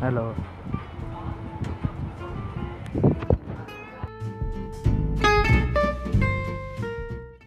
Hello.